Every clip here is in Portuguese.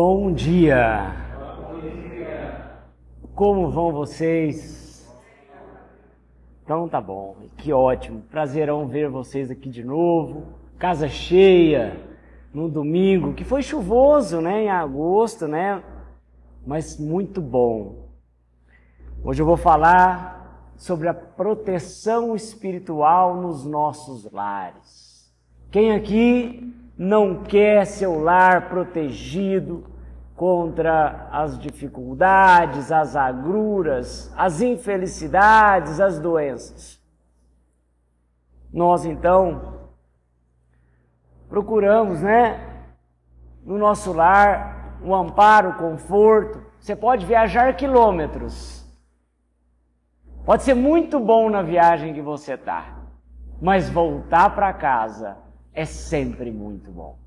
Bom dia! Como vão vocês? Então tá bom, que ótimo, prazerão ver vocês aqui de novo. Casa cheia, no domingo, que foi chuvoso, né, em agosto, né? Mas muito bom. Hoje eu vou falar sobre a proteção espiritual nos nossos lares. Quem aqui não quer seu lar protegido contra as dificuldades, as agruras, as infelicidades, as doenças. Nós então procuramos, né, no nosso lar, o amparo, o conforto. Você pode viajar quilômetros. Pode ser muito bom na viagem que você está, mas voltar para casa é sempre muito bom.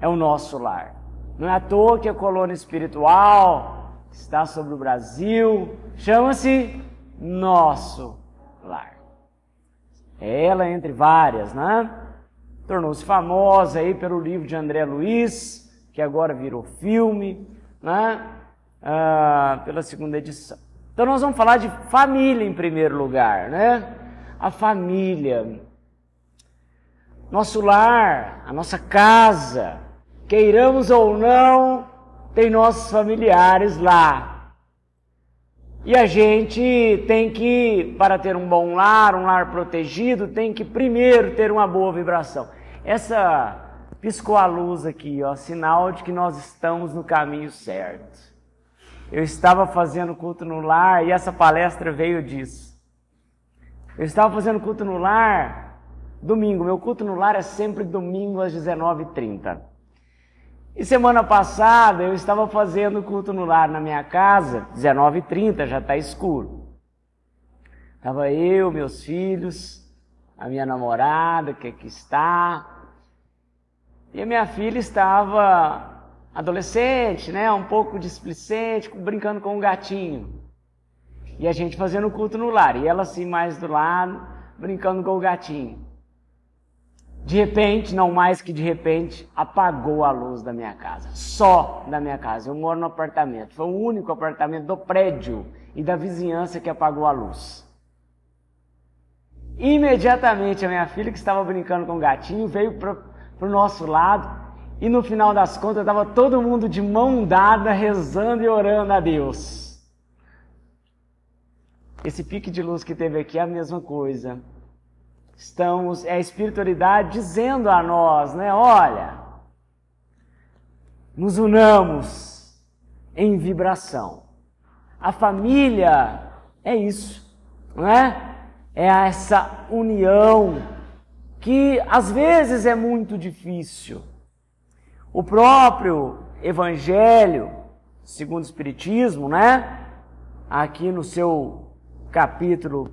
É o nosso lar. Não é à toa que a colônia espiritual está sobre o Brasil chama-se Nosso Lar. É ela entre várias, né? Tornou-se famosa aí pelo livro de André Luiz, que agora virou filme, né? Ah, pela segunda edição. Então nós vamos falar de família em primeiro lugar, né? A família nosso lar, a nossa casa, queiramos ou não, tem nossos familiares lá. E a gente tem que, para ter um bom lar, um lar protegido, tem que primeiro ter uma boa vibração. Essa piscou a luz aqui, ó, sinal de que nós estamos no caminho certo. Eu estava fazendo culto no lar e essa palestra veio disso. Eu estava fazendo culto no lar Domingo, meu culto no lar é sempre domingo às 19h30. E semana passada eu estava fazendo culto no lar na minha casa, 19h30, já está escuro. Estava eu, meus filhos, a minha namorada que aqui está. E a minha filha estava adolescente, né, um pouco displicente, brincando com um gatinho. E a gente fazendo culto no lar, e ela assim mais do lado, brincando com o gatinho. De repente, não mais que de repente, apagou a luz da minha casa. Só da minha casa. Eu moro no apartamento. Foi o único apartamento do prédio e da vizinhança que apagou a luz. Imediatamente a minha filha, que estava brincando com o gatinho, veio para o nosso lado e no final das contas estava todo mundo de mão dada, rezando e orando a Deus. Esse pique de luz que teve aqui é a mesma coisa estamos, é a espiritualidade dizendo a nós, né? Olha, nos unamos em vibração. A família é isso, não é? É essa união que às vezes é muito difícil. O próprio Evangelho, segundo o Espiritismo, né? Aqui no seu capítulo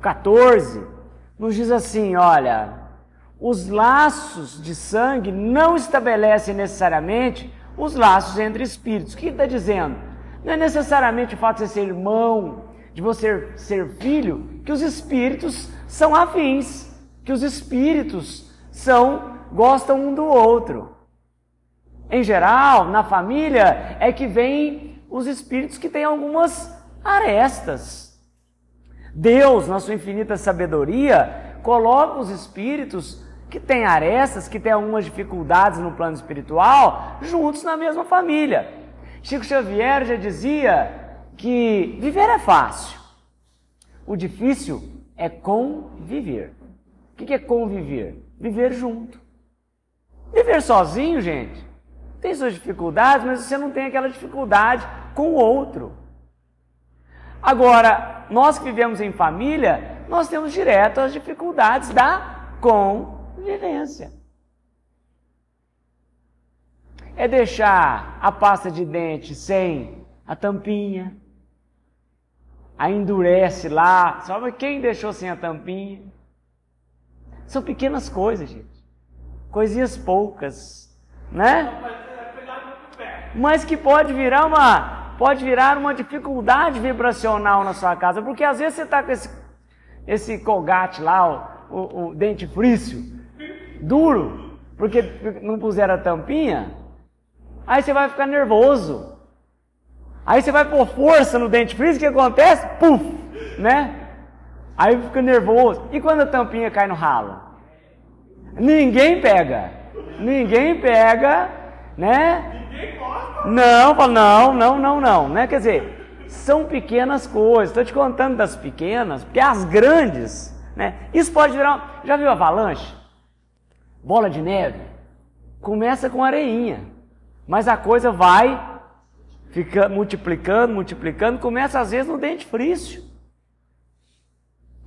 14, nos diz assim: olha, os laços de sangue não estabelecem necessariamente os laços entre espíritos. O que está dizendo? Não é necessariamente o fato de você ser irmão, de você ser filho, que os espíritos são afins, que os espíritos são gostam um do outro. Em geral, na família é que vem os espíritos que têm algumas arestas. Deus, na sua infinita sabedoria, coloca os espíritos que têm arestas, que têm algumas dificuldades no plano espiritual, juntos na mesma família. Chico Xavier já dizia que viver é fácil, o difícil é conviver. O que é conviver? Viver junto. Viver sozinho, gente, tem suas dificuldades, mas você não tem aquela dificuldade com o outro. Agora, nós que vivemos em família, nós temos direto as dificuldades da convivência. É deixar a pasta de dente sem a tampinha, a endurece lá. Sabe quem deixou sem a tampinha? São pequenas coisas, gente. Coisinhas poucas, né? Mas que pode virar uma pode virar uma dificuldade vibracional na sua casa, porque às vezes você está com esse, esse colgate lá, o, o, o dente frício, duro, porque não puseram a tampinha, Aí você vai ficar nervoso. Aí você vai pôr força no dente frisco, o que acontece? Puf! Né? Aí fica nervoso. E quando a tampinha cai no ralo? Ninguém pega. Ninguém pega, né? Ninguém gosta. Não, fala, não, não, não, não. Né? Quer dizer, são pequenas coisas. Estou te contando das pequenas, porque as grandes, né? Isso pode virar. Já viu avalanche? Bola de neve? Começa com areinha. Mas a coisa vai fica multiplicando, multiplicando, começa às vezes no dente frício.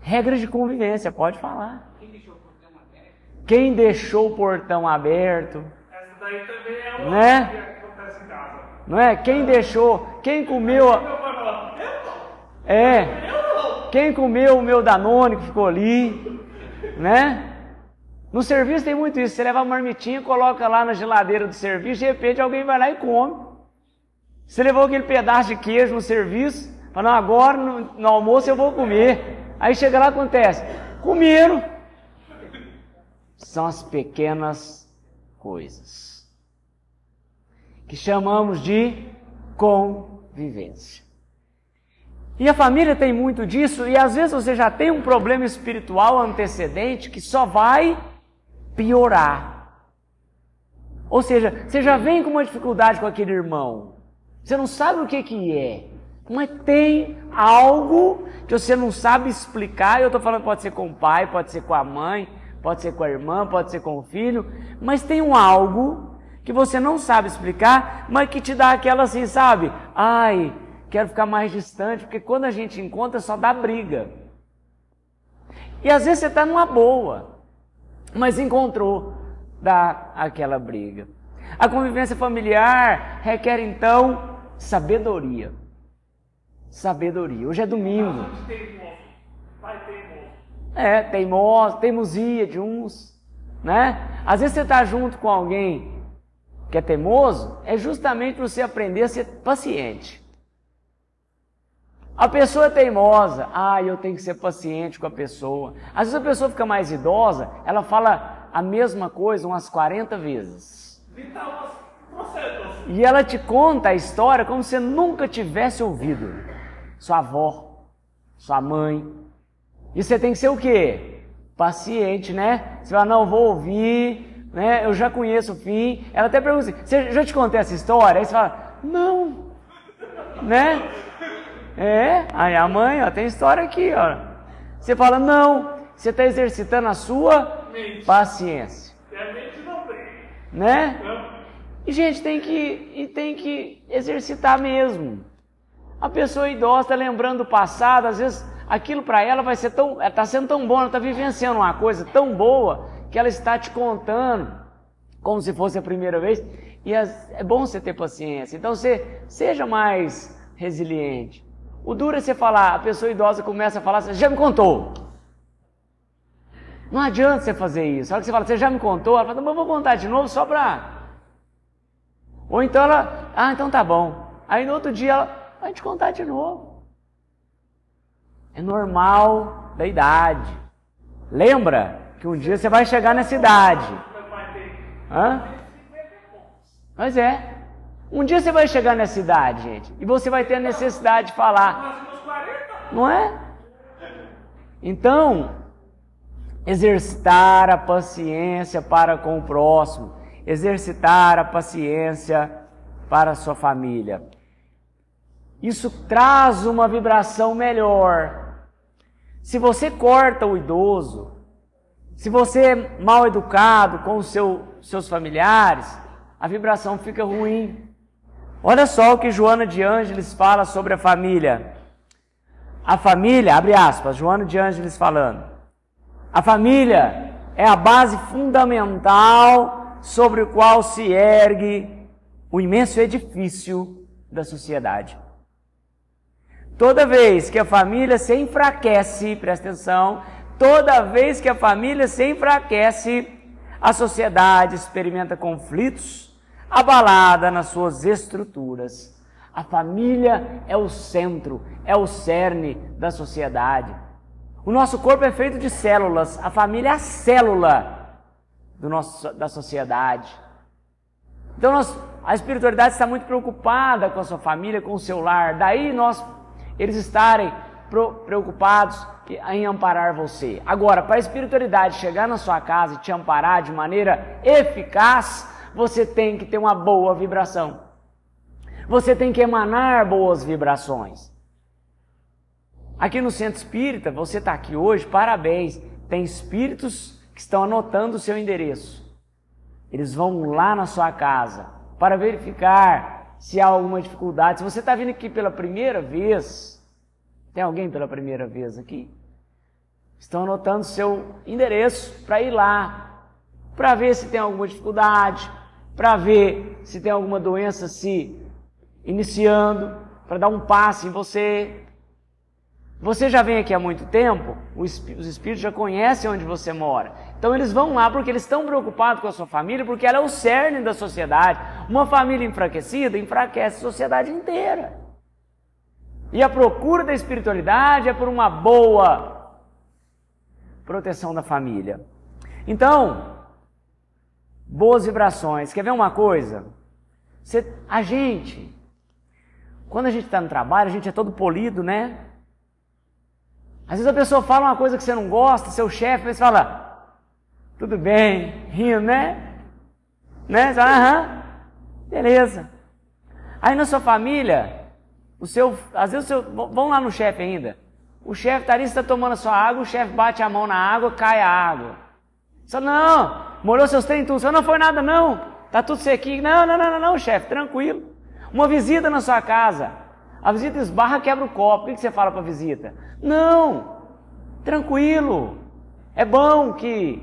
Regras de convivência, pode falar. Quem deixou o portão aberto? Daí também é uma né? que acontece em casa. Não é? Quem deixou, quem comeu. É. Quem comeu o meu Danone que ficou ali, né? No serviço tem muito isso. Você leva a marmitinha, coloca lá na geladeira do serviço, de repente alguém vai lá e come. Você levou aquele pedaço de queijo no serviço, falou, não, agora no, no almoço eu vou comer. Aí chega lá acontece, comeram. São as pequenas coisas que chamamos de convivência. E a família tem muito disso, e às vezes você já tem um problema espiritual antecedente que só vai piorar. Ou seja, você já vem com uma dificuldade com aquele irmão, você não sabe o que, que é. Mas tem algo que você não sabe explicar. Eu estou falando, pode ser com o pai, pode ser com a mãe, pode ser com a irmã, pode ser com o filho. Mas tem um algo que você não sabe explicar, mas que te dá aquela assim, sabe? Ai, quero ficar mais distante, porque quando a gente encontra só dá briga. E às vezes você está numa boa, mas encontrou, dá aquela briga. A convivência familiar requer então Sabedoria. Sabedoria. Hoje é domingo. É, teimoso, teimosia de uns, né? Às vezes você está junto com alguém que é teimoso, é justamente para você aprender a ser paciente. A pessoa é teimosa, ah, eu tenho que ser paciente com a pessoa. Às vezes a pessoa fica mais idosa, ela fala a mesma coisa umas 40 vezes. E ela te conta a história como se você nunca tivesse ouvido. Sua avó, sua mãe. E você tem que ser o quê? Paciente, né? Você fala, não, vou ouvir, né? Eu já conheço o fim. Ela até pergunta assim, você já te contei essa história? Aí você fala, não. Né? É, aí a mãe, ó, tem história aqui, ó. Você fala, não. Você está exercitando a sua paciência. Né? E, gente, tem que, e tem que exercitar mesmo. A pessoa idosa está lembrando do passado, às vezes aquilo para ela vai ser tão. está sendo tão bom, ela está vivenciando uma coisa tão boa que ela está te contando como se fosse a primeira vez. E as, é bom você ter paciência. Então você seja mais resiliente. O duro é você falar, a pessoa idosa começa a falar, você já me contou. Não adianta você fazer isso. A hora que você fala, você já me contou, ela fala, mas vou contar de novo só para ou então ela, ah, então tá bom. Aí no outro dia ela vai te contar de novo. É normal da idade. Lembra que um dia você vai chegar nessa idade. Hã? Mas é. Um dia você vai chegar nessa idade, gente, e você vai ter a necessidade de falar. Não é? Então, exercitar a paciência para com o próximo exercitar a paciência para a sua família. Isso traz uma vibração melhor. Se você corta o idoso, se você é mal educado com os seu, seus familiares, a vibração fica ruim. Olha só o que Joana de Ângeles fala sobre a família. A família, abre aspas, Joana de Ângeles falando. A família é a base fundamental sobre o qual se ergue o imenso edifício da sociedade. Toda vez que a família se enfraquece, presta atenção, toda vez que a família se enfraquece, a sociedade experimenta conflitos, abalada nas suas estruturas. A família é o centro, é o cerne da sociedade. O nosso corpo é feito de células, a família é a célula do nosso, da sociedade. Então nós, a espiritualidade está muito preocupada com a sua família, com o seu lar. Daí nós, eles estarem preocupados em amparar você. Agora, para a espiritualidade chegar na sua casa e te amparar de maneira eficaz, você tem que ter uma boa vibração. Você tem que emanar boas vibrações. Aqui no Centro Espírita, você está aqui hoje, parabéns. Tem espíritos que estão anotando o seu endereço. Eles vão lá na sua casa para verificar se há alguma dificuldade. Se você está vindo aqui pela primeira vez, tem alguém pela primeira vez aqui? Estão anotando seu endereço para ir lá, para ver se tem alguma dificuldade, para ver se tem alguma doença se iniciando, para dar um passe em você. Você já vem aqui há muito tempo, os espíritos já conhecem onde você mora. Então eles vão lá porque eles estão preocupados com a sua família, porque ela é o cerne da sociedade. Uma família enfraquecida enfraquece a sociedade inteira. E a procura da espiritualidade é por uma boa proteção da família. Então, boas vibrações. Quer ver uma coisa? Você, a gente, quando a gente está no trabalho, a gente é todo polido, né? Às vezes a pessoa fala uma coisa que você não gosta, seu chefe, você fala, tudo bem, rindo, né? Né? Você fala, aham, beleza. Aí na sua família, o seu, às vezes o seu, vão lá no chefe ainda. O chefe está ali, está tomando a sua água, o chefe bate a mão na água, cai a água. Você fala, não, molhou seus trem tudo. Você não foi nada não, tá tudo sequinho. Não, não, não, não, não chefe, tranquilo. Uma visita na sua casa. A visita esbarra, quebra o copo. O que você fala para a visita? Não, tranquilo. É bom que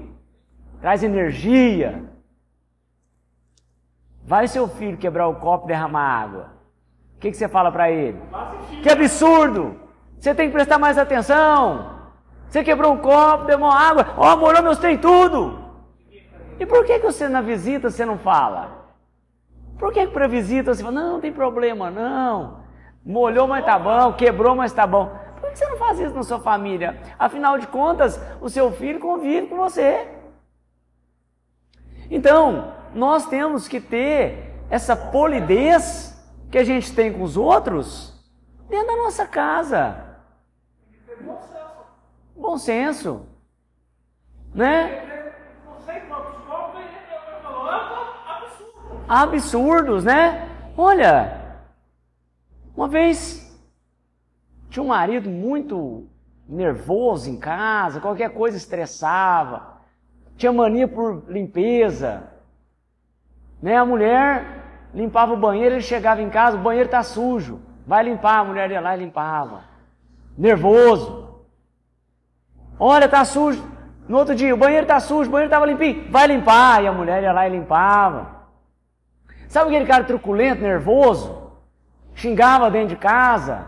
traz energia. Vai seu filho quebrar o copo e derramar água. O que, você fala para ele? Que absurdo! Você tem que prestar mais atenção. Você quebrou um copo, uma água, ó, oh, molhou meus trem tudo. E por que, que você na visita você não fala? Por que, que para visita você fala, não, não tem problema, não. Molhou, mas tá bom. Quebrou, mas tá bom. Por que você não faz isso na sua família? Afinal de contas, o seu filho convive com você. Então, nós temos que ter essa polidez que a gente tem com os outros dentro da nossa casa. Bom senso. Bom senso. Né? Absurdos, né? Olha, uma vez tinha um marido muito nervoso em casa, qualquer coisa estressava, tinha mania por limpeza. Né? A mulher limpava o banheiro, ele chegava em casa, o banheiro está sujo. Vai limpar, a mulher ia lá e limpava. Nervoso. Olha, está sujo. No outro dia, o banheiro está sujo, o banheiro estava limpinho. Vai limpar. E a mulher ia lá e limpava. Sabe aquele cara truculento, nervoso? Xingava dentro de casa.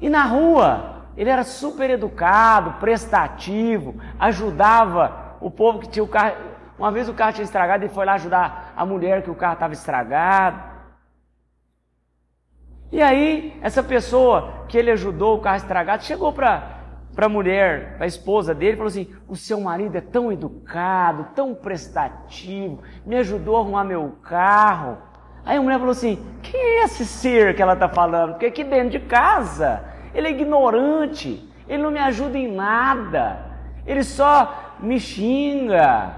E na rua, ele era super educado, prestativo, ajudava o povo que tinha o carro. Uma vez o carro tinha estragado, ele foi lá ajudar a mulher que o carro estava estragado. E aí, essa pessoa que ele ajudou o carro estragado chegou para para a mulher, para a esposa dele, falou assim: O seu marido é tão educado, tão prestativo, me ajudou a arrumar meu carro. Aí a mulher falou assim: quem é esse ser que ela está falando? Porque aqui dentro de casa ele é ignorante, ele não me ajuda em nada, ele só me xinga.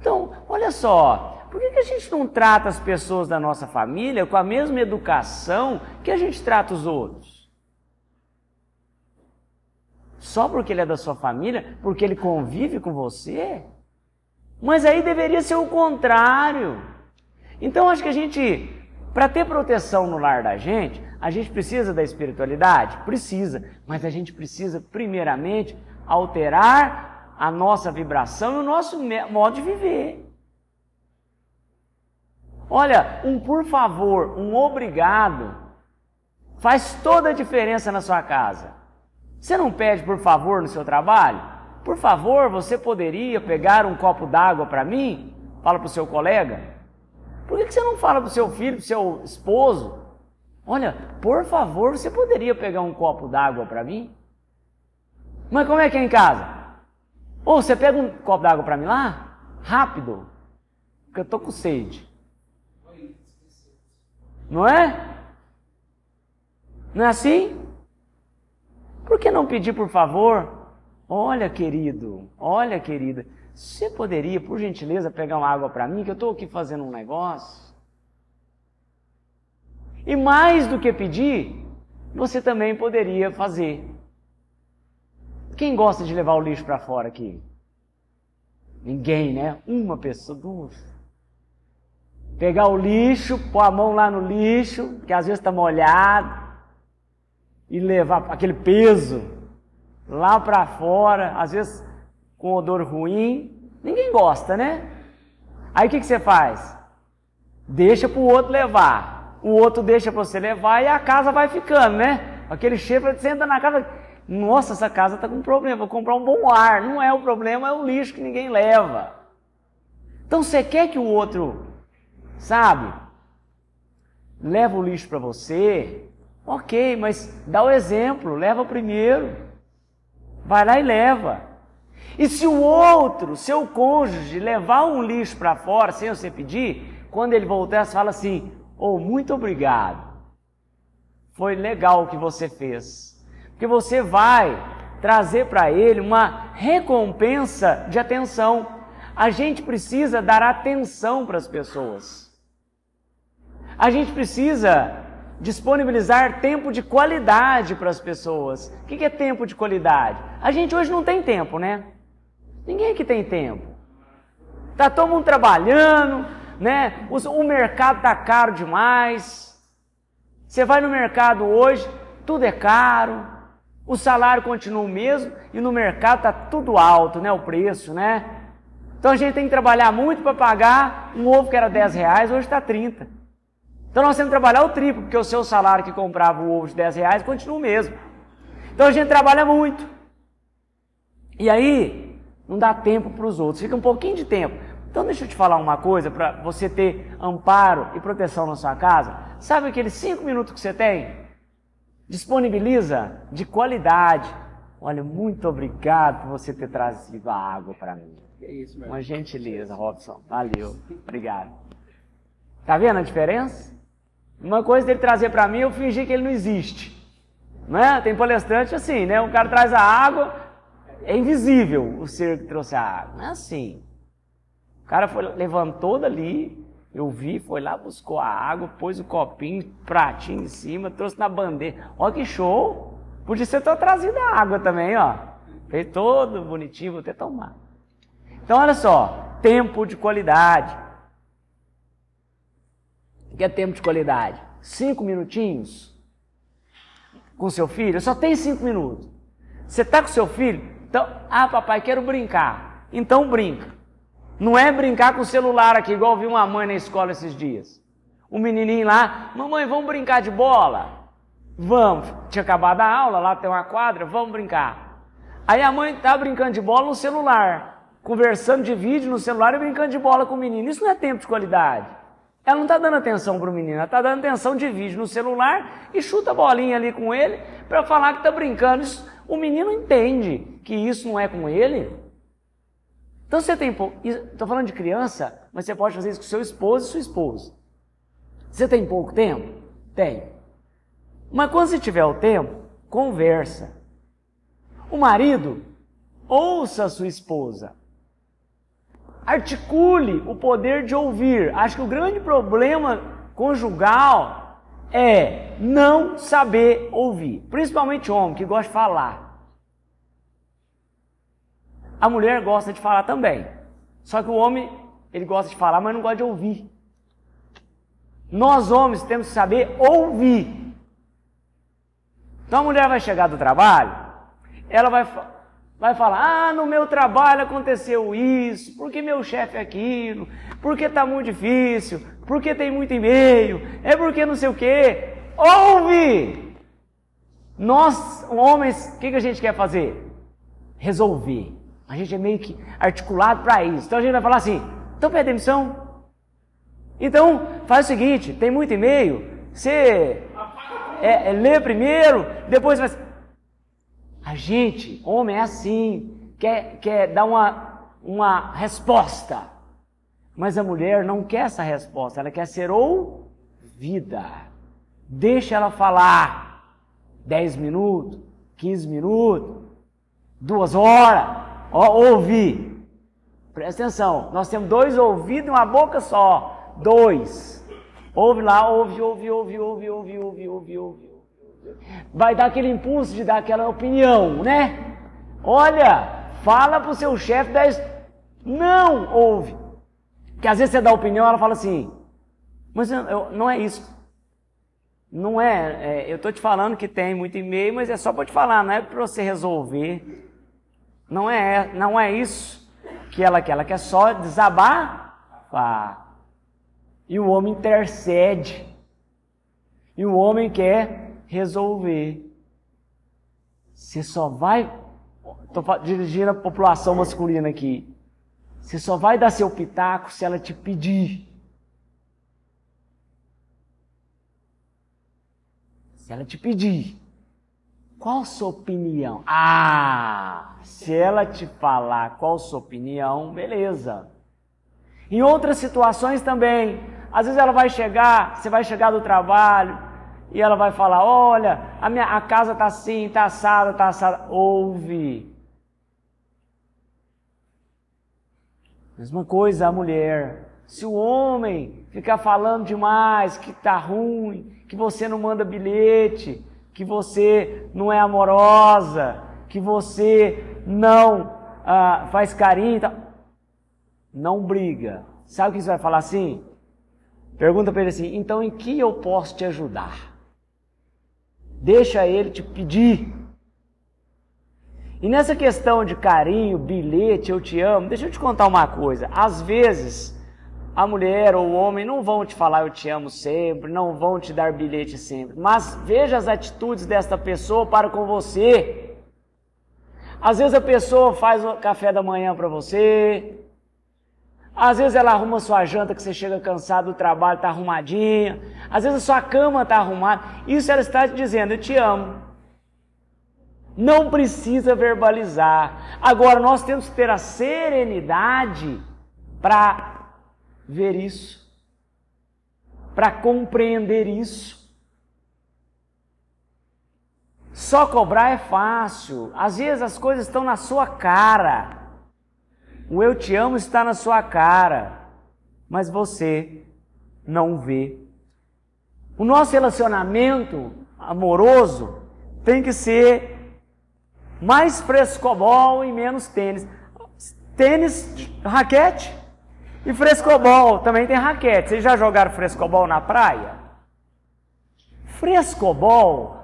Então, olha só, por que, que a gente não trata as pessoas da nossa família com a mesma educação que a gente trata os outros? Só porque ele é da sua família, porque ele convive com você? Mas aí deveria ser o contrário. Então acho que a gente, para ter proteção no lar da gente, a gente precisa da espiritualidade? Precisa, mas a gente precisa, primeiramente, alterar a nossa vibração e o nosso modo de viver. Olha, um por favor, um obrigado, faz toda a diferença na sua casa. Você não pede por favor no seu trabalho? Por favor, você poderia pegar um copo d'água para mim? Fala para o seu colega. Por que você não fala para o seu filho, para o seu esposo? Olha, por favor, você poderia pegar um copo d'água para mim? Mas como é que é em casa? Ou você pega um copo d'água para mim lá? Rápido. Porque eu tô com sede. Não é? Não é assim? Por que não pedir, por favor? Olha, querido, olha, querida, você poderia, por gentileza, pegar uma água para mim, que eu estou aqui fazendo um negócio? E mais do que pedir, você também poderia fazer. Quem gosta de levar o lixo para fora aqui? Ninguém, né? Uma pessoa, duas. Pegar o lixo, pôr a mão lá no lixo, que às vezes está molhado, e levar aquele peso lá para fora, às vezes com odor ruim. Ninguém gosta, né? Aí o que, que você faz? Deixa para o outro levar. O outro deixa para você levar e a casa vai ficando, né? Aquele cheiro, você entra na casa, nossa, essa casa está com problema, vou comprar um bom ar. Não é o problema, é o lixo que ninguém leva. Então você quer que o outro, sabe, leva o lixo para você, Ok, mas dá o exemplo, leva primeiro. Vai lá e leva. E se o outro, seu cônjuge, levar um lixo para fora sem você pedir, quando ele voltar, você fala assim: Oh, muito obrigado. Foi legal o que você fez. Porque você vai trazer para ele uma recompensa de atenção. A gente precisa dar atenção para as pessoas. A gente precisa disponibilizar tempo de qualidade para as pessoas. O que é tempo de qualidade? A gente hoje não tem tempo, né? Ninguém aqui tem tempo. Tá todo mundo trabalhando, né? O, mercado tá caro demais. Você vai no mercado hoje, tudo é caro. O salário continua o mesmo e no mercado tá tudo alto, né? O preço, né? Então a gente tem que trabalhar muito para pagar um ovo que era 10 reais, hoje está 30. Então nós temos que trabalhar o triplo, porque o seu salário que comprava o ovo de 10 reais continua o mesmo. Então a gente trabalha muito. E aí, não dá tempo para os outros, fica um pouquinho de tempo. Então deixa eu te falar uma coisa para você ter amparo e proteção na sua casa. Sabe aqueles cinco minutos que você tem? Disponibiliza de qualidade. Olha, muito obrigado por você ter trazido a água para mim. É isso, Uma gentileza, Robson. Valeu. Obrigado. Tá vendo a diferença? Uma coisa dele trazer para mim, eu fingi que ele não existe. Né? Tem palestrante assim, né? O cara traz a água, é invisível o ser que trouxe a água. Não é assim. O cara foi, levantou dali, eu vi, foi lá, buscou a água, pôs o copinho, pratinho em cima, trouxe na bandeja. Olha que show! Podia ser ter trazido a água também, ó. Fez todo bonitinho, vou até tomar. Então, olha só, tempo de qualidade que é tempo de qualidade? Cinco minutinhos com seu filho? Só tem cinco minutos. Você está com seu filho? Então, ah, papai, quero brincar. Então brinca. Não é brincar com o celular aqui, igual vi uma mãe na escola esses dias. Um menininho lá, mamãe, vamos brincar de bola? Vamos. Tinha acabado a aula, lá tem uma quadra, vamos brincar. Aí a mãe tá brincando de bola no celular, conversando de vídeo no celular e brincando de bola com o menino. Isso não é tempo de qualidade. Ela não está dando atenção para o menino, ela está dando atenção de vídeo no celular e chuta a bolinha ali com ele para falar que está brincando. Isso, o menino entende que isso não é com ele. Então você tem pouco. Estou falando de criança, mas você pode fazer isso com seu esposo e sua esposa. Você tem pouco tempo? Tem. Mas quando você tiver o tempo, conversa. O marido, ouça a sua esposa. Articule o poder de ouvir. Acho que o grande problema conjugal é não saber ouvir. Principalmente homem que gosta de falar. A mulher gosta de falar também. Só que o homem, ele gosta de falar, mas não gosta de ouvir. Nós homens temos que saber ouvir. Então a mulher vai chegar do trabalho, ela vai Vai falar, ah, no meu trabalho aconteceu isso, porque meu chefe é aquilo, porque está muito difícil, porque tem muito e-mail, é porque não sei o quê. Ouve! Nós, homens, o que, que a gente quer fazer? Resolver. A gente é meio que articulado para isso. Então a gente vai falar assim, então pede demissão. Então, faz o seguinte, tem muito e-mail, você é, é, lê primeiro, depois vai a gente, homem, é assim, quer, quer dar uma, uma resposta. Mas a mulher não quer essa resposta, ela quer ser ouvida. Deixa ela falar 10 minutos, 15 minutos, duas horas. Ó, ouvir. Presta atenção, nós temos dois ouvidos e uma boca só. Dois. Ouve lá, ouve, ouve, ouve, ouve, ouve, ouve, ouve, ouve. Vai dar aquele impulso de dar aquela opinião, né? Olha, fala pro seu chefe, dá não ouve. Que às vezes você dá opinião, ela fala assim, mas eu, eu, não é isso. Não é, é eu estou te falando que tem muito e-mail, mas é só para te falar, não é para você resolver. Não é, não é isso que ela quer, ela quer só desabar. E o homem intercede. E o homem quer resolver. Você só vai. Estou dirigindo a população masculina aqui. Você só vai dar seu pitaco se ela te pedir. Se ela te pedir. Qual sua opinião? Ah, se ela te falar qual sua opinião, beleza. Em outras situações também, às vezes ela vai chegar, você vai chegar do trabalho e ela vai falar: "Olha, a minha a casa tá assim, tá assada, tá assada". Ouve. Mesma coisa a mulher. Se o homem ficar falando demais que tá ruim, que você não manda bilhete, que você não é amorosa, que você não ah, faz carinho, tá... não briga. Sabe o que você vai falar assim? Pergunta para ele assim: então em que eu posso te ajudar? Deixa ele te pedir. E nessa questão de carinho, bilhete, eu te amo, deixa eu te contar uma coisa. Às vezes, a mulher ou o homem não vão te falar eu te amo sempre, não vão te dar bilhete sempre. Mas veja as atitudes desta pessoa para com você. Às vezes a pessoa faz o café da manhã para você. Às vezes ela arruma sua janta que você chega cansado do trabalho, está arrumadinha. Às vezes a sua cama está arrumada. Isso ela está te dizendo, eu te amo. Não precisa verbalizar. Agora, nós temos que ter a serenidade para ver isso, para compreender isso. Só cobrar é fácil. Às vezes as coisas estão na sua cara. O eu te amo está na sua cara, mas você não vê. O nosso relacionamento amoroso tem que ser mais frescobol e menos tênis. Tênis, raquete e frescobol. Também tem raquete. Vocês já jogaram frescobol na praia? Frescobol.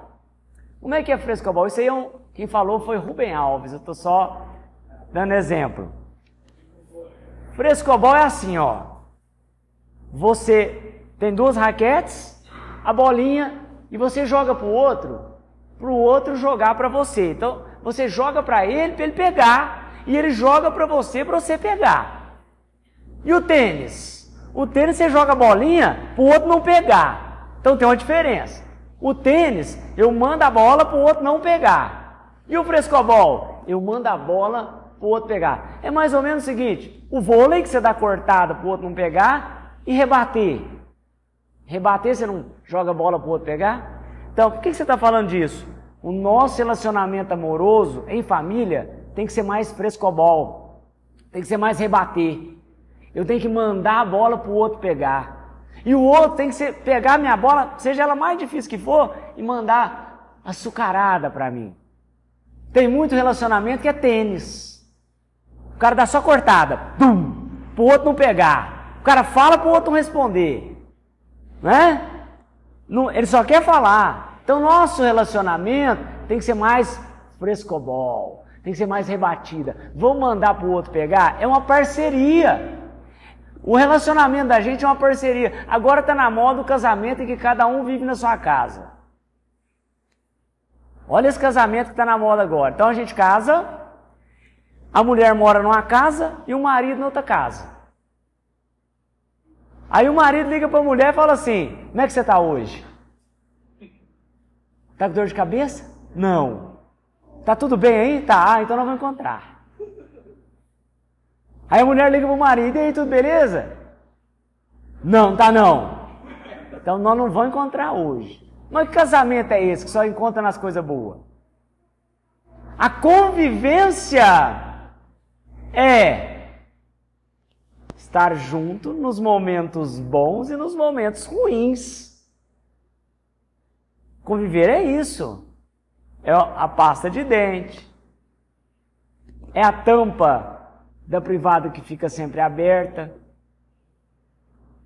Como é que é frescobol? Isso aí é um, quem falou foi Rubem Alves. Eu estou só dando exemplo. Frescobol é assim, ó. Você tem duas raquetes, a bolinha e você joga para o outro, para o outro jogar para você. Então você joga para ele para ele pegar e ele joga para você para você pegar. E o tênis? O tênis você joga a bolinha para o outro não pegar. Então tem uma diferença. O tênis, eu mando a bola para o outro não pegar. E o frescobol? Eu mando a bola para o outro pegar. É mais ou menos o seguinte: o vôlei que você dá cortada para o outro não pegar e rebater. Rebater, você não joga a bola para o outro pegar? Então, por que você está falando disso? O nosso relacionamento amoroso em família tem que ser mais frescobol, tem que ser mais rebater. Eu tenho que mandar a bola para o outro pegar. E o outro tem que ser, pegar a minha bola, seja ela mais difícil que for, e mandar açucarada para mim. Tem muito relacionamento que é tênis. O cara dá só cortada, pum, para o outro não pegar. O cara fala para o outro não responder. Né? Não, ele só quer falar. Então, nosso relacionamento tem que ser mais frescobol, tem que ser mais rebatida. Vamos mandar para o outro pegar? É uma parceria. O relacionamento da gente é uma parceria. Agora está na moda o casamento em que cada um vive na sua casa. Olha esse casamento que está na moda agora. Então a gente casa, a mulher mora numa casa e o marido na outra casa. Aí o marido liga para a mulher e fala assim: Como é que você está hoje? Tá com dor de cabeça? Não. Tá tudo bem aí? Tá, ah, então nós vamos encontrar. Aí a mulher liga pro marido, e aí, tudo beleza? Não, tá não. Então nós não vamos encontrar hoje. Mas que casamento é esse que só encontra nas coisas boas? A convivência é estar junto nos momentos bons e nos momentos ruins. Conviver é isso. É a pasta de dente. É a tampa da privada que fica sempre aberta.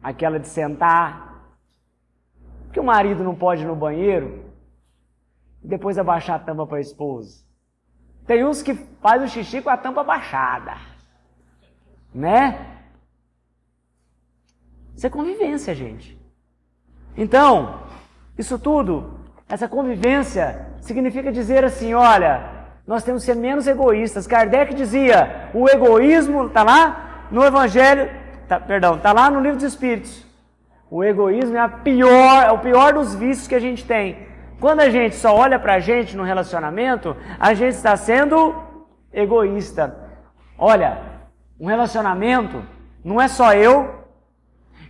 Aquela de sentar. Que o marido não pode ir no banheiro e depois abaixar a tampa para a esposa. Tem uns que faz o xixi com a tampa baixada. Né? Isso é convivência, gente. Então, isso tudo essa convivência significa dizer assim: olha, nós temos que ser menos egoístas. Kardec dizia: o egoísmo, está lá no Evangelho, tá, perdão, está lá no Livro dos Espíritos. O egoísmo é, a pior, é o pior dos vícios que a gente tem. Quando a gente só olha para a gente no relacionamento, a gente está sendo egoísta. Olha, um relacionamento não é só eu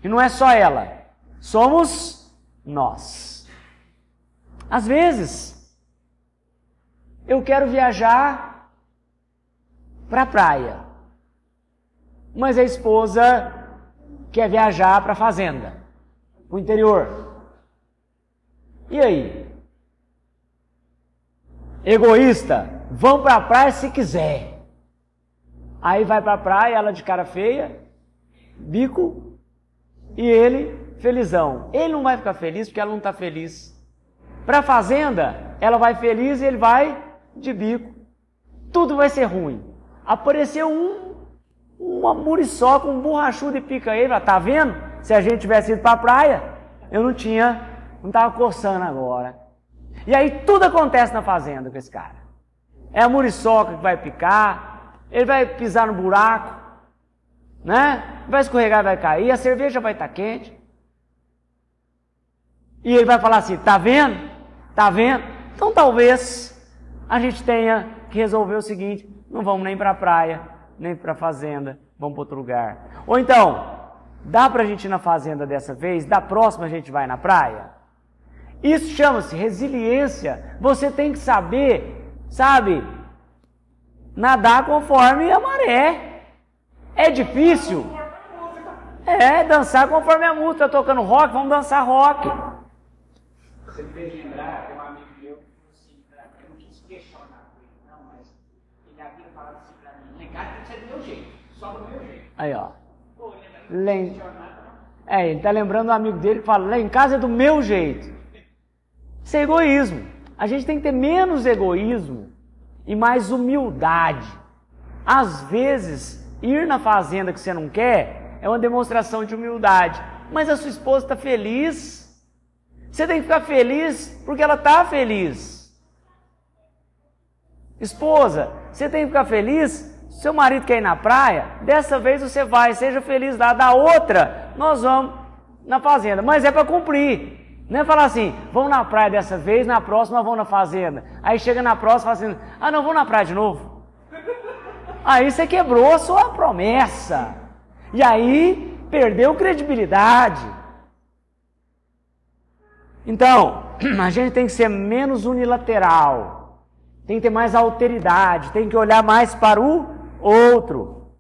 e não é só ela. Somos nós. Às vezes, eu quero viajar para a praia, mas a esposa quer viajar para a fazenda, para o interior. E aí? Egoísta, vão para a praia se quiser. Aí vai para a praia, ela de cara feia, bico, e ele felizão. Ele não vai ficar feliz porque ela não está feliz. Para a fazenda, ela vai feliz e ele vai de bico. Tudo vai ser ruim. Apareceu um, uma muriçoca, um borrachudo e pica ele. Tá vendo? Se a gente tivesse ido para a praia, eu não tinha, não estava coçando agora. E aí tudo acontece na fazenda com esse cara. É a muriçoca que vai picar, ele vai pisar no buraco, né? Vai escorregar, vai cair, a cerveja vai estar tá quente. E ele vai falar assim: tá vendo? Tá vendo? Então talvez a gente tenha que resolver o seguinte: não vamos nem para a praia, nem para a fazenda, vamos para outro lugar. Ou então, dá para a gente ir na fazenda dessa vez, da próxima a gente vai na praia? Isso chama-se resiliência. Você tem que saber, sabe, nadar conforme a maré. É difícil. É, dançar conforme a música. Tá tocando rock, vamos dançar rock. Você me fez lembrar, tem um amigo meu que falou assim, eu não quis questionar com ele, não, mas ele havia falado assim pra mim, tem que ser do meu jeito, só do meu jeito. Aí, ó. Pô, ele É, ele tá lembrando um amigo dele que fala, lá em casa é do meu jeito. Isso é egoísmo. A gente tem que ter menos egoísmo e mais humildade. Às vezes, ir na fazenda que você não quer é uma demonstração de humildade. Mas a sua esposa está feliz você tem que ficar feliz porque ela está feliz. Esposa, você tem que ficar feliz. Seu marido quer ir na praia, dessa vez você vai, seja feliz lá. Da outra, nós vamos na fazenda. Mas é para cumprir. Não é falar assim, vamos na praia dessa vez, na próxima vamos na fazenda. Aí chega na próxima fazenda, ah não, vou na praia de novo. Aí você quebrou a sua promessa. E aí perdeu credibilidade. Então, a gente tem que ser menos unilateral, tem que ter mais alteridade, tem que olhar mais para o outro.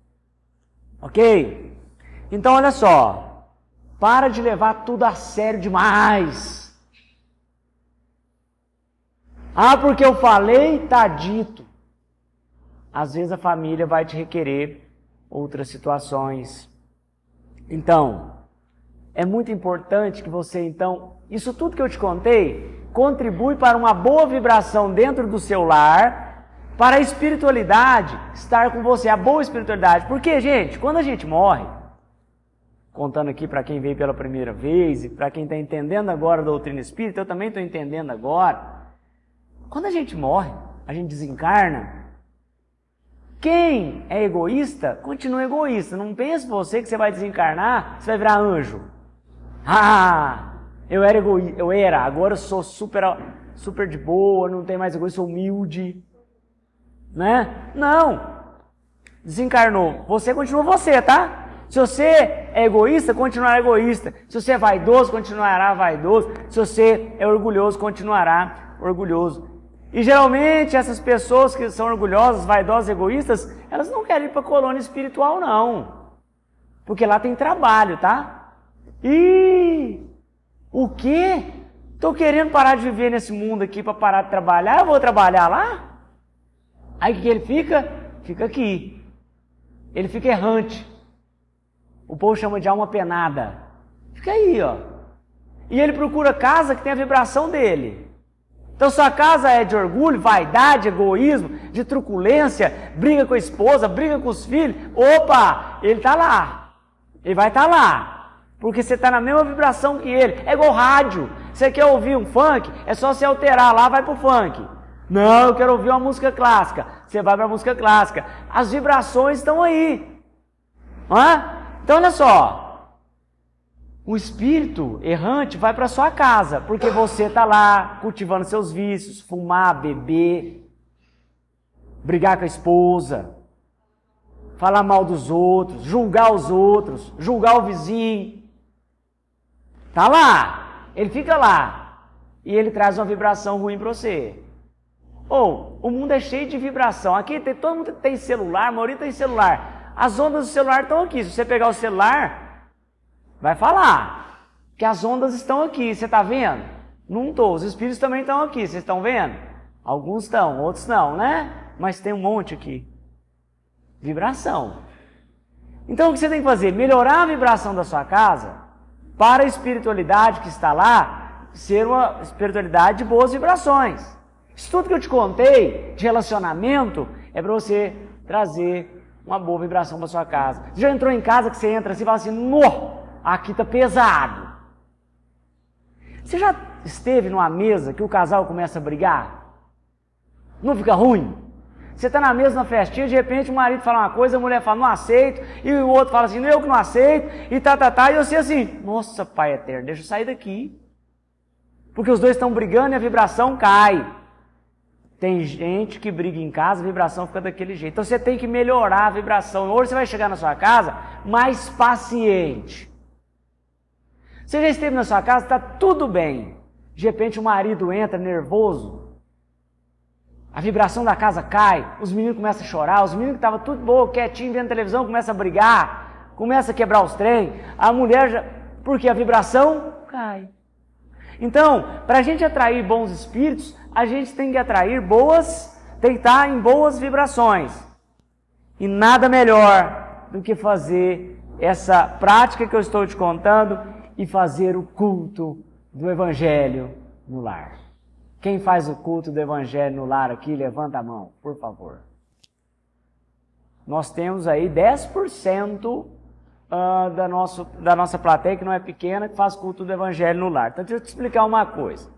Ok? Então, olha só, para de levar tudo a sério demais. Ah, porque eu falei, tá dito. Às vezes a família vai te requerer outras situações. Então, é muito importante que você então isso tudo que eu te contei contribui para uma boa vibração dentro do seu lar, para a espiritualidade estar com você, a boa espiritualidade. Porque, gente, quando a gente morre, contando aqui para quem veio pela primeira vez e para quem está entendendo agora a doutrina espírita, eu também estou entendendo agora. Quando a gente morre, a gente desencarna. Quem é egoísta, continua egoísta. Não pense você que você vai desencarnar, você vai virar anjo. Ah, eu era egoísta, eu era, agora eu sou super, super de boa, não tenho mais egoísta, sou humilde. Né? Não. Desencarnou. Você continua você, tá? Se você é egoísta, continuará egoísta. Se você é vaidoso, continuará vaidoso. Se você é orgulhoso, continuará orgulhoso. E geralmente essas pessoas que são orgulhosas, vaidosas, egoístas, elas não querem ir para a colônia espiritual, não. Porque lá tem trabalho, tá? E o quê? Estou querendo parar de viver nesse mundo aqui para parar de trabalhar, eu vou trabalhar lá? Aí o que ele fica? Fica aqui. Ele fica errante. O povo chama de alma penada. Fica aí, ó. E ele procura casa que tem a vibração dele. Então sua casa é de orgulho, vaidade, egoísmo, de truculência, briga com a esposa, briga com os filhos. Opa, ele está lá. Ele vai estar tá lá. Porque você está na mesma vibração que ele. É igual rádio. Você quer ouvir um funk? É só você alterar lá, vai pro funk. Não, eu quero ouvir uma música clássica. Você vai para a música clássica. As vibrações estão aí. Hã? Então olha só o espírito errante vai para sua casa, porque você está lá cultivando seus vícios, fumar, beber, brigar com a esposa, falar mal dos outros, julgar os outros, julgar o vizinho. Tá lá, ele fica lá e ele traz uma vibração ruim para você. Ou, oh, o mundo é cheio de vibração. Aqui tem, todo mundo tem celular, a maioria tem celular. As ondas do celular estão aqui. Se você pegar o celular, Vai falar que as ondas estão aqui, você está vendo? Não estou, os espíritos também estão aqui, vocês estão vendo? Alguns estão, outros não, né? Mas tem um monte aqui. Vibração. Então o que você tem que fazer? Melhorar a vibração da sua casa para a espiritualidade que está lá ser uma espiritualidade de boas vibrações. Isso tudo que eu te contei de relacionamento é para você trazer uma boa vibração para sua casa. Você já entrou em casa que você entra assim e fala assim: "No, aqui está pesado. Você já esteve numa mesa que o casal começa a brigar? Não fica ruim? Você está na mesa, na festinha, de repente o marido fala uma coisa, a mulher fala, não aceito, e o outro fala assim, eu que não aceito, e tá, tá, tá, e você assim, nossa, pai eterno, deixa eu sair daqui. Porque os dois estão brigando e a vibração cai. Tem gente que briga em casa, a vibração fica daquele jeito. Então você tem que melhorar a vibração. Hoje você vai chegar na sua casa mais paciente. Você já esteve na sua casa, está tudo bem. De repente o marido entra nervoso, a vibração da casa cai, os meninos começam a chorar, os meninos que estavam tudo bom, quietinho, vendo televisão, começam a brigar, começa a quebrar os trem, a mulher já. Porque a vibração cai. Então, para a gente atrair bons espíritos, a gente tem que atrair boas, tem que estar em boas vibrações. E nada melhor do que fazer essa prática que eu estou te contando e fazer o culto do Evangelho no lar. Quem faz o culto do Evangelho no lar aqui, levanta a mão, por favor. Nós temos aí 10% ah, da, nosso, da nossa plateia, que não é pequena, que faz culto do Evangelho no lar. Então, deixa eu te explicar uma coisa.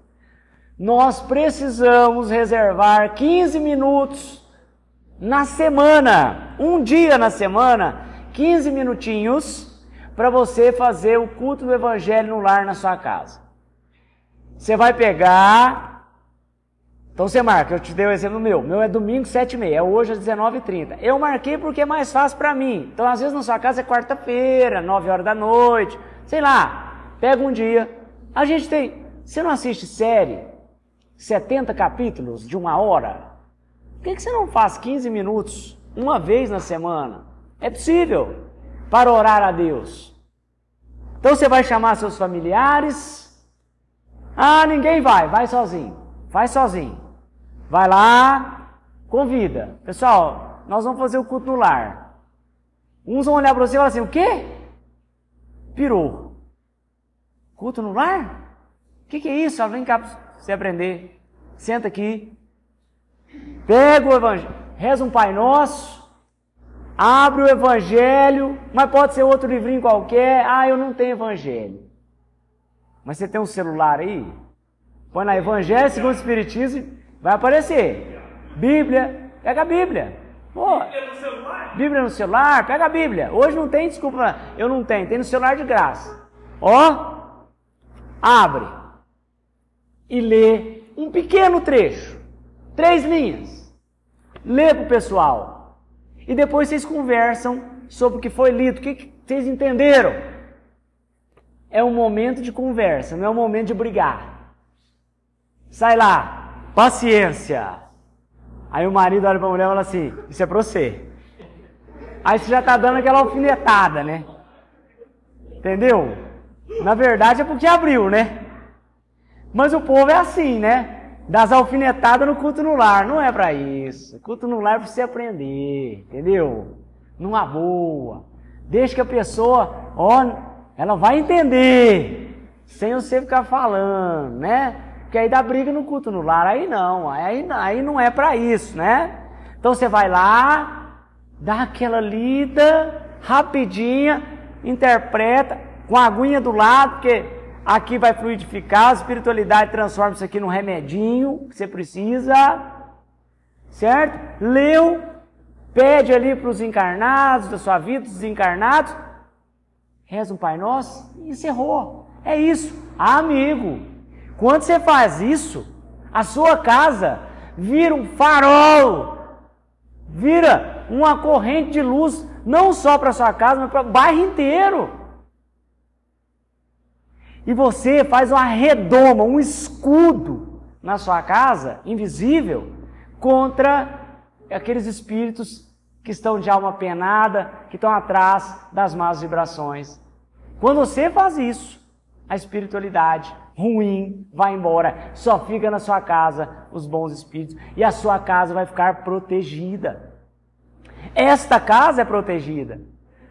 Nós precisamos reservar 15 minutos na semana, um dia na semana, 15 minutinhos para você fazer o culto do Evangelho no lar na sua casa. Você vai pegar. Então você marca, eu te dei o exemplo meu. Meu é domingo, 7 e meia, é hoje às 19h30. Eu marquei porque é mais fácil para mim. Então às vezes na sua casa é quarta-feira, 9 horas da noite. Sei lá, pega um dia. A gente tem. Você não assiste série? 70 capítulos de uma hora? Por que, que você não faz 15 minutos uma vez na semana? É possível para orar a Deus. Então você vai chamar seus familiares. Ah, ninguém vai, vai sozinho. Vai sozinho. Vai lá, convida. Pessoal, nós vamos fazer o culto no lar. Uns vão olhar para você e falar assim: o quê? Pirou. Culto no lar? O que, que é isso? Vem cá para você aprender. Senta aqui. Pega o evangelho. Reza um Pai Nosso abre o Evangelho, mas pode ser outro livrinho qualquer. Ah, eu não tenho Evangelho. Mas você tem um celular aí? Põe na Evangelho segundo o Espiritismo, vai aparecer. Bíblia, pega a Bíblia. Pô, Bíblia no celular? Bíblia no celular, pega a Bíblia. Hoje não tem, desculpa, eu não tenho, tem no celular de graça. Ó, abre e lê um pequeno trecho, três linhas. Lê para o pessoal. E depois vocês conversam sobre o que foi lido. O que, Vocês entenderam? É um momento de conversa, não é um momento de brigar. Sai lá, paciência. Aí o marido olha para a mulher e fala assim: Isso é para você. Aí você já está dando aquela alfinetada, né? Entendeu? Na verdade é porque abriu, né? Mas o povo é assim, né? Das alfinetadas no culto no lar. Não é para isso. Culto no lar é para você aprender, entendeu? Numa boa. Deixa que a pessoa, ó, ela vai entender. Sem você ficar falando, né? Porque aí dá briga no culto no lar. Aí não, aí, aí não é para isso, né? Então você vai lá, dá aquela lida, rapidinha, interpreta, com a aguinha do lado, porque aqui vai fluidificar, a espiritualidade transforma isso aqui num remedinho que você precisa, certo? Leu, pede ali para os encarnados da sua vida, os desencarnados, reza um Pai Nosso e encerrou. É isso, amigo. Quando você faz isso, a sua casa vira um farol, vira uma corrente de luz, não só para sua casa, mas para o bairro inteiro. E você faz uma redoma, um escudo na sua casa, invisível, contra aqueles espíritos que estão de alma penada, que estão atrás das más vibrações. Quando você faz isso, a espiritualidade ruim vai embora, só fica na sua casa os bons espíritos e a sua casa vai ficar protegida. Esta casa é protegida.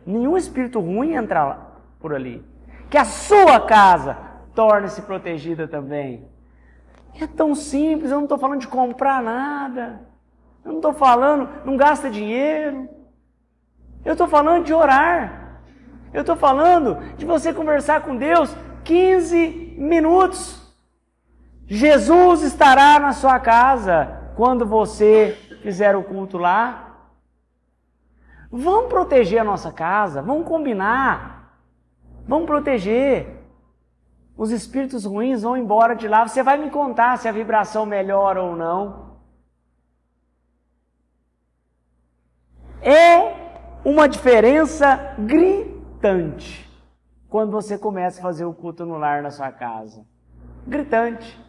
Nenhum espírito ruim entra por ali que a sua casa torne-se protegida também. É tão simples, eu não estou falando de comprar nada. Eu não estou falando, não gasta dinheiro. Eu estou falando de orar. Eu estou falando de você conversar com Deus 15 minutos. Jesus estará na sua casa quando você fizer o culto lá. Vamos proteger a nossa casa, vamos combinar. Vamos proteger. Os espíritos ruins vão embora de lá. Você vai me contar se a vibração melhora ou não. É uma diferença gritante quando você começa a fazer o culto no lar na sua casa. Gritante.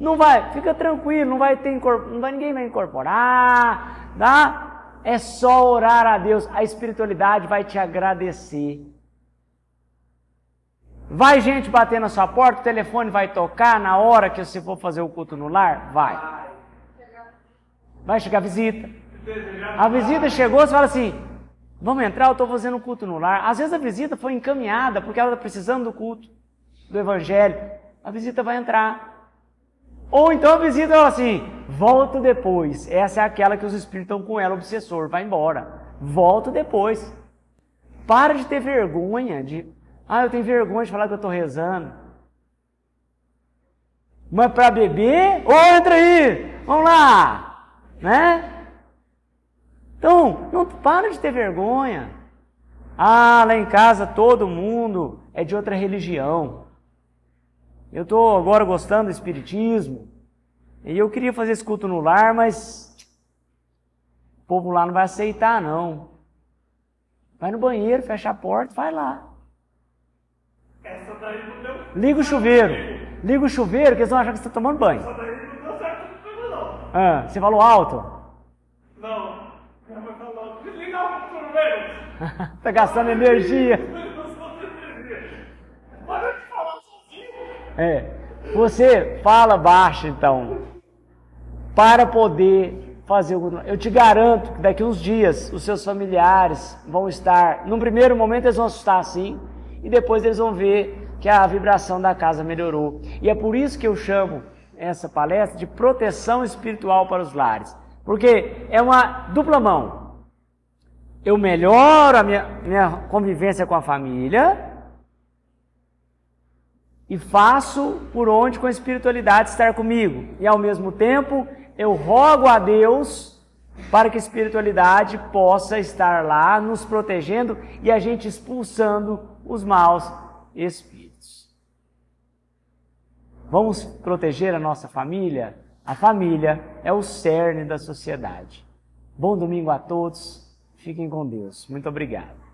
Não vai, fica tranquilo, não vai ter não vai, ninguém vai incorporar, tá? É só orar a Deus, a espiritualidade vai te agradecer. Vai gente bater na sua porta, o telefone vai tocar na hora que você for fazer o culto no lar? Vai. Vai chegar visita. A visita chegou, você fala assim: vamos entrar, eu estou fazendo o culto no lar. Às vezes a visita foi encaminhada porque ela está precisando do culto, do evangelho. A visita vai entrar. Ou então a visita fala assim: volto depois. Essa é aquela que os espíritos estão com ela, obsessor, vai embora. Volto depois. Para de ter vergonha de ah, eu tenho vergonha de falar que eu estou rezando. Mas para beber, oh, entra aí, vamos lá, né? Então, não para de ter vergonha. Ah, lá em casa todo mundo é de outra religião. Eu estou agora gostando do espiritismo. E eu queria fazer esse culto no lar, mas o povo lá não vai aceitar, não. Vai no banheiro, fecha a porta, vai lá. Liga o chuveiro. Liga o chuveiro, que eles vão achar que você está tomando banho. Essa daí não deu certo comigo, não. Ah, você falou alto? Não. Minha mãe falou, desliga o chuveiro. Tá gastando energia. Sozinho. É. Você fala baixo, então. Para poder fazer o. Eu te garanto que daqui uns dias os seus familiares vão estar. Num primeiro momento eles vão assustar assim e depois eles vão ver que a vibração da casa melhorou. E é por isso que eu chamo essa palestra de proteção espiritual para os lares. Porque é uma dupla mão. Eu melhoro a minha, minha convivência com a família e faço por onde com a espiritualidade estar comigo. E ao mesmo tempo eu rogo a Deus para que a espiritualidade possa estar lá nos protegendo e a gente expulsando os maus espíritos. Vamos proteger a nossa família? A família é o cerne da sociedade. Bom domingo a todos. Fiquem com Deus. Muito obrigado.